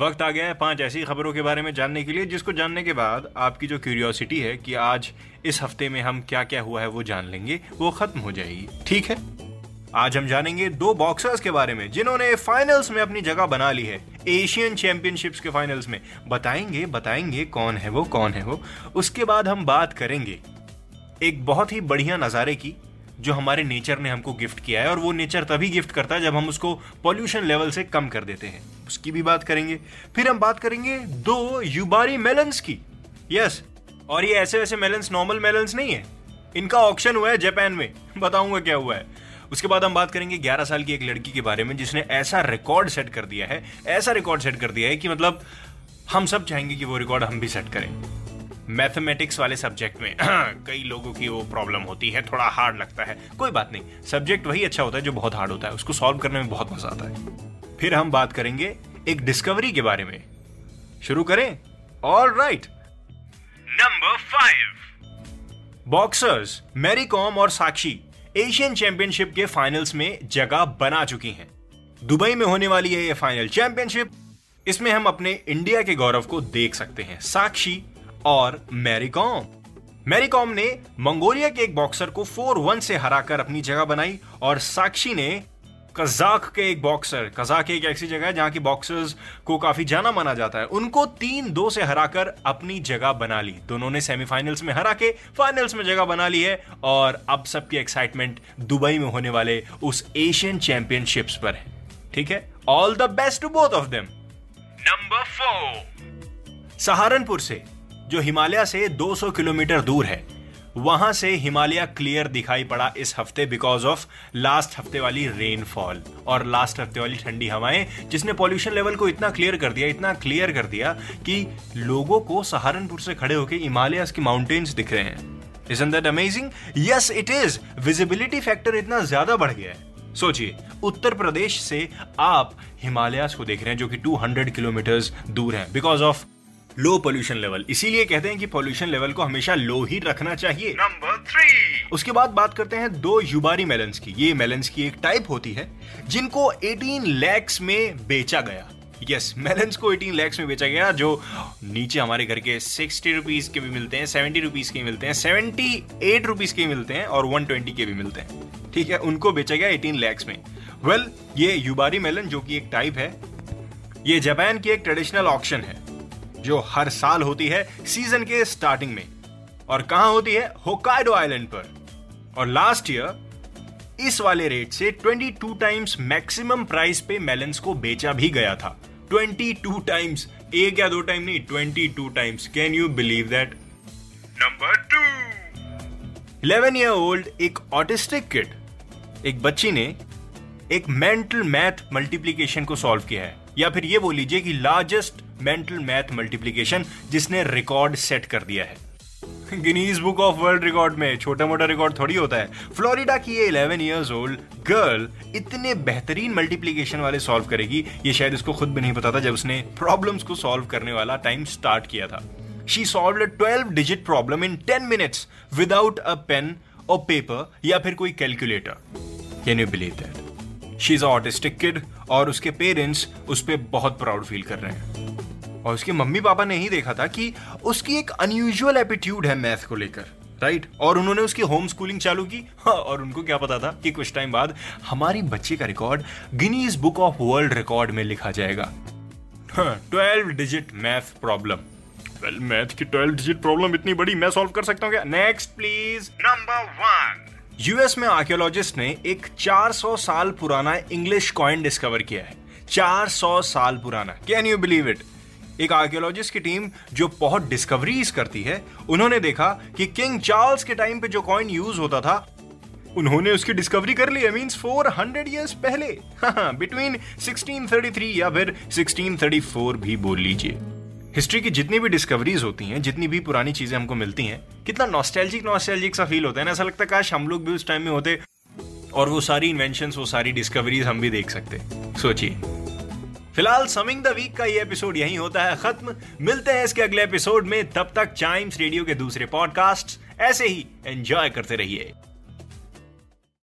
वक्त आ गया है पाँच ऐसी खबरों के बारे में जानने के लिए, जिसको जानने के बाद आपकी जो क्यूरियोसिटी है कि आज इस हफ़्ते में हम क्या क्या हुआ है, वो जान लेंगे। वो खत्म हो जाएगी। ठीक है? आज हम जानेंगे दो बॉक्सर्स के बारे में, जिन्होंने फाइनल्स में अपनी जगह बना ली है। एशियन चैंपियनशिप्स के फाइनल्स में। बताएँगे बताएँगे कौन है वो, कौन है वो। उसके बाद हम बात करेंगे एक बहुत ही बढ़िया नज़ारे की जो हमारे नेचर ने हमको गिफ्ट किया है और वो नेचर तभी गिफ्ट करता है जब हम उसको पॉल्यूशन लेवल से कम कर देते हैं। उसकी भी बात करेंगे। फिर हम बात करेंगे दो युबारी मेलन्स की। यस और ये ऐसे वैसे मेलन्स नॉर्मल मेलन्स नहीं है। इनका ऑप्शन हुआ है जापान में। बताऊँगा क्या हुआ है। उसके बाद हम बात करेंगे 11 साल की एक लड़की के बारे में जिसने ऐसा रिकॉर्ड सेट कर दिया है। ऐसा रिकॉर्ड सेट कर दिया है कि मतलब हम सब चाहेंगे कि वो रिकॉर्ड हम भी सेट करें। मैथमेटिक्स वाले सब्जेक्ट में कई लोगों की वो प्रॉब्लम होती है थोड़ा हार्ड लगता है। कोई बात नहीं सब्जेक्ट वही अच्छा होता है जो बहुत हार्ड होता है उसको सॉल्व करने में बहुत मज़ा आता है। फिर हम बात करेंगे एक डिस्कवरी के बारे में। शुरू करें? All right number five boxers Mary Kom और साक्षी एशियन चैंपियनशिप के फाइनल्स में जगह बना चुकी हैं। दुबई में होने वाली है ये फाइनल चैंपियनशिप इसमें हम अपने इंडिया के गौरव को देख सकते हैं। साक्षी और मैरी कॉम। मैरी कॉम ने मंगोलिया के एक बॉक्सर को 4-1 से हराकर अपनी जगह बनाई और साक्षी ने कजाक के एक बॉक्सर कजाक एक ऐसी जगह है जहाँ की बॉक्सर्स को काफ़ी जाना माना जाता है। उनको तीन दो से हराकर अपनी जगह बना ली। दोनों ने सेमीफाइनल्स में हरा के फाइनल्स में जगह बना ली है और अब सबकी एक्साइटमेंट दुबई में होने वाले उस एशियन चैंपियनशिप्स पर है। ठीक है? All the best to both of them number four Saharanpur से। जो हिमालय से 200 किलोमीटर दूर है, वहाँ से हिमालय क्लियर दिखाई पड़ा इस हफ़्ते बिकॉज़ ऑफ़ लास्ट हफ़्ते वाली रेनफॉल और लास्ट हफ़्ते वाली ठंडी हवाएँ, जिसने पॉल्यूशन लेवल को इतना क्लियर कर दिया, इतना क्लियर कर दिया कि लोगों को सहारनपुर से खड़े होकर हिमालय की माउंटेन्स दिख रहे हैं। Isn't that amazing yes it is visibility factor इतना ज़्यादा बढ़ गया है। सोचिए, उत्तर प्रदेश से आप हिमालयास को देख रहे हैं, जो कि 200 किलोमीटर दूर है because of low pollution level इसीलिए कहते हैं कि पोल्यूशन लेवल को हमेशा लो ही रखना चाहिए। नंबर थ्री उसके बाद बात करते हैं दो युबारी मेलन्स की। ये मेलन्स की एक टाइप होती है जिनको 18 लैक्स में बेचा गया। यस मेलन्स को 18 लैक्स में बेचा गया जो नीचे हमारे घर के 60 रुपीज़ के भी मिलते हैं 70 रुपीज़ के मिलते हैं 78 रुपीज़ के मिलते हैं और 120 के भी मिलते हैं। ठीक है उनको बेचा गया 18 लैक्स में। वेल well, ये युबारी मेलन जो कि एक टाइप है ये जापान की एक ट्रेडिशनल ऑक्शन है। जो हर साल होती है सीज़न के स्टार्टिंग में। और कहाँ होती है? होकाइडो आइलैंड पर। और लास्ट ईयर इस वाले रेट से 22 टाइम्स मैक्सिमम प्राइस पे मेलन्स को बेचा भी गया था। 22 टाइम्स एक या दो टाइम नहीं 22 times can you believe that number two 11 year old एक ऑटिस्टिक किड एक बच्ची ने एक मेंटल मैथ मल्टीप्लीकेशन को सॉल्व किया है। या फिर ये बोल लीजिए कि लार्जेस्ट मेंटल मैथ मल्टीप्लीकेशन जिसने रिकॉर्ड सेट कर दिया है। Guinness Book of World Record में छोटा मोटा रिकॉर्ड थोड़ी होता है। फ्लोरिडा की ये 11 इयर्स ओल्ड गर्ल इतने बेहतरीन मल्टीप्लीकेशन वाले सॉल्व करेगी, ये शायद इसको खुद भी नहीं पता था जब उसने प्रॉब्लम्स को सॉल्व करने वाला टाइम स्टार्ट किया था। She solve a 12 digit problem in 10 minutes without a pen और पेपर या फिर कोई calculator can you believe that she is autistic kid और उसके पेरेंट्स उस पर बहुत प्राउड फील कर रहे हैं। और उसके मम्मी पापा ने ही देखा था कि उसकी एक अनयूजुअल एटीट्यूड है मैथ को लेकर राइट? और उन्होंने उसकी होम स्कूलिंग चालू की। हाँ, और उनको क्या पता था कि कुछ टाइम बाद हमारी बच्चे का record Guinness Book of World Record में लिखा जाएगा। Twelve digit math problem well math की ट्वेल्व डिजिट प्रॉब्लम इतनी बड़ी मैं सॉल्व कर सकता हूँ क्या? Next please number one US में आर्कियोलॉजिस्ट ने एक 400 साल पुराना इंग्लिश कॉइन डिस्कवर किया है। 400 साल पुराना। कैन यू बिलीव इट एक आर्कियोलॉजिस्ट की टीम जो बहुत डिस्कवरीज करती है, उन्होंने देखा कि किंग चार्ल्स के टाइम पे जो कॉइन यूज़ होता था, उन्होंने उसकी डिस्कवरी कर ली मींस 400 इयर्स पहले। बिटवीन 1633 या फिर 1634 भी बोल लीजिए। हिस्ट्री की जितनी भी डिस्कवरीज होती हैं, जितनी भी पुरानी चीज़ें हमको मिलती हैं, कितना नॉस्टैल्जिक नॉस्टैल्जिक सा फील होता है ना, ऐसा लगता है काश हम लोग भी उस टाइम में होते और वो सारी इन्वेंशन वो सारी डिस्कवरीज हम भी देख सकते। सोचिए। फ़िलहाल समिंग द वीक का ये एपिसोड यही होता है खत्म। मिलते हैं इसके अगले एपिसोड में। तब तक चाइम्स रेडियो के दूसरे पॉडकास्ट ऐसे ही एंजॉय करते रहिए।